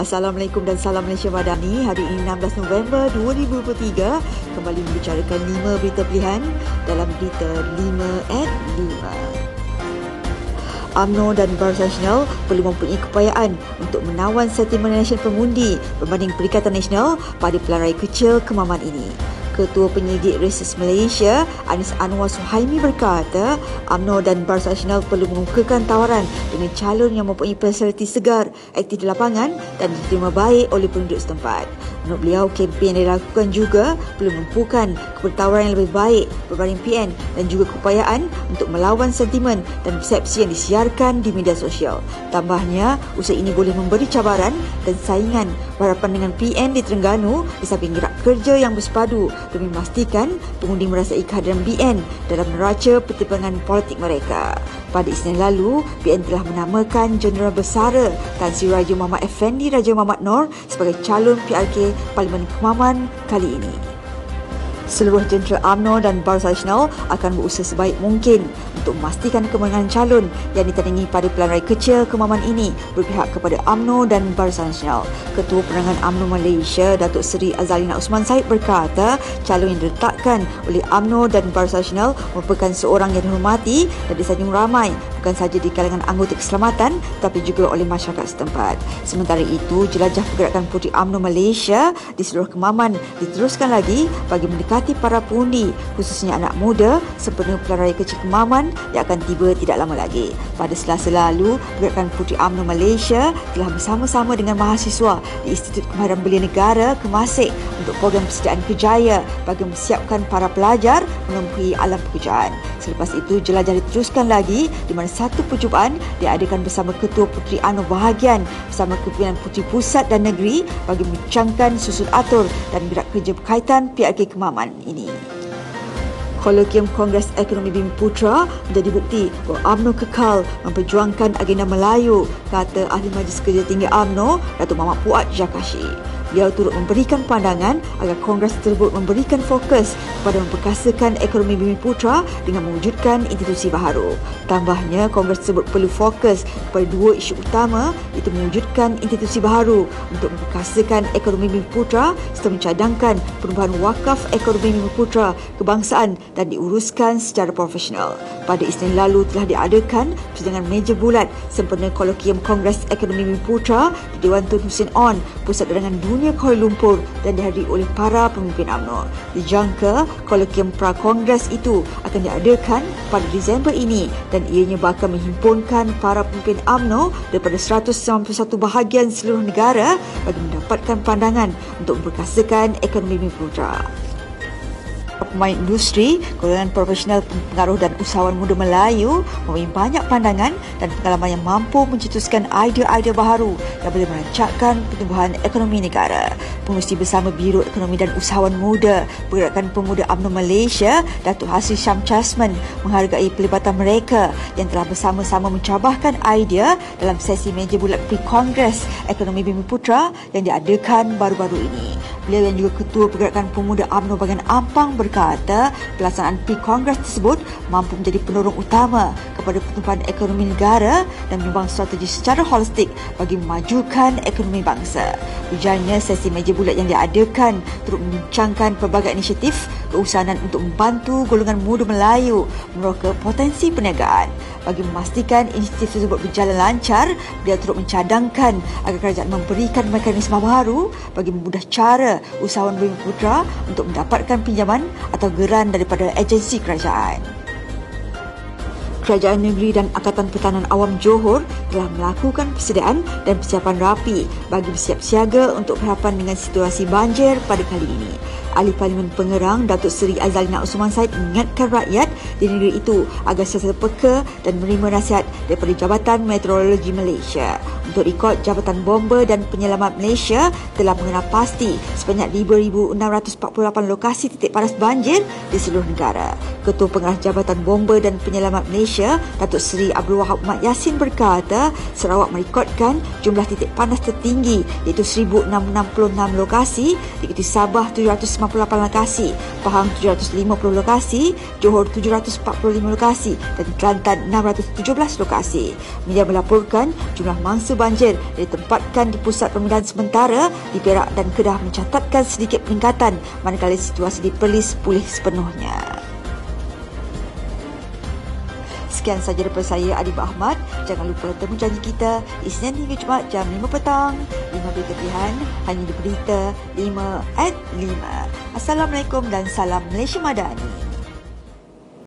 Assalamualaikum dan salam Malaysia Madani. Hari ini 16 November 2023 kembali membicarakan 5 berita pilihan dalam berita 5 at 5. UMNO dan Barisan Nasional perlu mempunyai kepayaan untuk menawan sentimen nasional pengundi berbanding Perikatan Nasional pada pilihan raya kecil kemaman ini. Ketua Penyidik Reses Malaysia Anis Anwar Suhaimi berkata UMNO dan Barisan Nasional perlu mengukakan tawaran dengan calon yang mempunyai personaliti segar, aktif di lapangan dan diterima baik oleh penduduk setempat. Menurut beliau, kempen yang dilakukan juga perlu menumpukan kebertawaran yang lebih baik berbanding PN dan juga keupayaan untuk melawan sentimen dan persepsi yang disiarkan di media sosial. Tambahnya, usaha ini boleh memberi cabaran dan saingan berhadapan dengan PN di Terengganu di samping gerak kerja yang bersepadu demi memastikan pengundi merasai kehadiran BN dalam neraca pertimbangan politik mereka. Pada Isnin lalu, BN telah menamakan Jeneral Besara Tan Sri Raja Muhammad Effendi Raja Muhammad Nor sebagai calon PRK Parlimen Kemaman kali ini. Seluruh jentera UMNO dan Barisan Nasional akan berusaha sebaik mungkin untuk memastikan kemenangan calon yang ditandingi pada pilihan raya kecil kemaman ini berpihak kepada UMNO dan Barisan Nasional. Ketua Penerangan UMNO Malaysia, Datuk Seri Azalina Usman Said berkata, calon yang diletakkan oleh UMNO dan Barisan Nasional merupakan seorang yang dihormati dan disanjung ramai bukan sahaja di kalangan anggota keselamatan tapi juga oleh masyarakat setempat. Sementara itu, jelajah pergerakan Puteri UMNO Malaysia di seluruh kemaman diteruskan lagi bagi mendekati para pengundi khususnya anak muda sempena pilihan raya kecil kemaman yang akan tiba tidak lama lagi. Pada selasa lalu, pergerakan Puteri UMNO Malaysia telah bersama-sama dengan mahasiswa di Institut Kemahiran Belia Negara Kemasik untuk program persediaan kejaya bagi mempersiapkan para pelajar menempuhi alam pekerjaan. Selepas itu, jelajah diteruskan lagi di mana satu percubaan diadakan bersama Ketua Puteri Anu Bahagian bersama Kepimpinan Puteri Pusat dan Negeri bagi membincangkan susun atur dan gerak kerja berkaitan PRK Kemaman ini. Kolokium Kongres Ekonomi Bumi Putra menjadi bukti bahawa UMNO kekal memperjuangkan agenda Melayu, kata Ahli Majlis Kerja Tinggi UMNO, Datuk Muhammad Puat Jakashi. Beliau turut memberikan pandangan agar Kongres tersebut memberikan fokus kepada memperkasakan ekonomi Bumi Putra dengan mewujudkan institusi baharu. Tambahnya, Kongres tersebut perlu fokus kepada dua isu utama iaitu mewujudkan institusi baharu untuk memperkasakan ekonomi Bumi Putra serta mencadangkan perubahan wakaf ekonomi Bumi Putra kebangsaan dan diuruskan secara profesional. Pada Isnin lalu telah diadakan persidangan meja bulat sempena kolokium Kongres Ekonomi Bumi Putra di Dewan Tun Hussein On, Pusat Derangan Dunia Kuala Lumpur dan dihadiri oleh para pemimpin UMNO. Dijangka kolokium pra-kongres itu akan diadakan pada Disember ini dan ianya bakal menghimpunkan para pemimpin UMNO daripada 191 bahagian seluruh negara bagi mendapatkan pandangan untuk memperkasakan ekonomi Bumi Putra pemain industri, golongan profesional pengaruh dan usahawan muda Melayu mempunyai banyak pandangan dan pengalaman yang mampu mencetuskan idea-idea baharu yang boleh merancangkan pertumbuhan ekonomi negara. Pengurusi bersama Biro Ekonomi dan Usahawan Muda Pergerakan Pemuda UMNO Malaysia, Datuk Hasri Syam Chasman menghargai pelibatan mereka yang telah bersama-sama mencabahkan idea dalam sesi meja bulat pre-kongres Ekonomi Bumi Putra yang diadakan baru-baru ini. Beliau yang juga Ketua Pergerakan Pemuda UMNO bagian Ampang berkata pelaksanaan pre-kongres tersebut mampu menjadi penolong utama kepada pertumbuhan ekonomi negara dan menyumbang strategi secara holistik bagi memajukan ekonomi bangsa. Ujarnya sesi meja bulat yang diadakan turut membincangkan pelbagai inisiatif keusahanan untuk membantu golongan muda Melayu meroka potensi perniagaan. Bagi memastikan inisiatif tersebut berjalan lancar, dia turut mencadangkan agar kerajaan memberikan mekanisme baru bagi memudah cara usahawan Bumi Putra untuk mendapatkan pinjaman atau geran daripada agensi kerajaan. Kerajaan Negeri dan Angkatan Pertahanan Awam Johor telah melakukan persediaan dan persiapan rapi bagi bersiap siaga untuk berhadapan dengan situasi banjir pada kali ini. Ahli Parlimen Pengerang Datuk Seri Azalina Usman Said mengingatkan rakyat di negeri itu agar sentiasa peka dan menerima nasihat daripada Jabatan Meteorologi Malaysia. Untuk rekod, Jabatan Bomba dan Penyelamat Malaysia telah mengenal pasti sebanyak 5,648 lokasi titik panas banjir di seluruh negara. Ketua Pengarah Jabatan Bomba dan Penyelamat Malaysia, Datuk Seri Abdul Wahab Mat Yassin berkata, Sarawak merekodkan jumlah titik panas tertinggi iaitu 1,666 lokasi, diikuti Sabah 700 58 lokasi, Pahang 750 lokasi, Johor 750 445 lokasi dan Kelantan 617 lokasi. Media melaporkan jumlah mangsa banjir ditempatkan di pusat pemindahan sementara di Perak dan Kedah mencatatkan sedikit peningkatan manakala situasi di Perlis pulih sepenuhnya. Sekian saja daripada saya Adib Ahmad. Jangan lupa temu janji kita Isnin hingga Jumaat jam 5 petang. 5 berita pilihan hanya di berita 5 at 5. Assalamualaikum dan salam Malaysia Madani.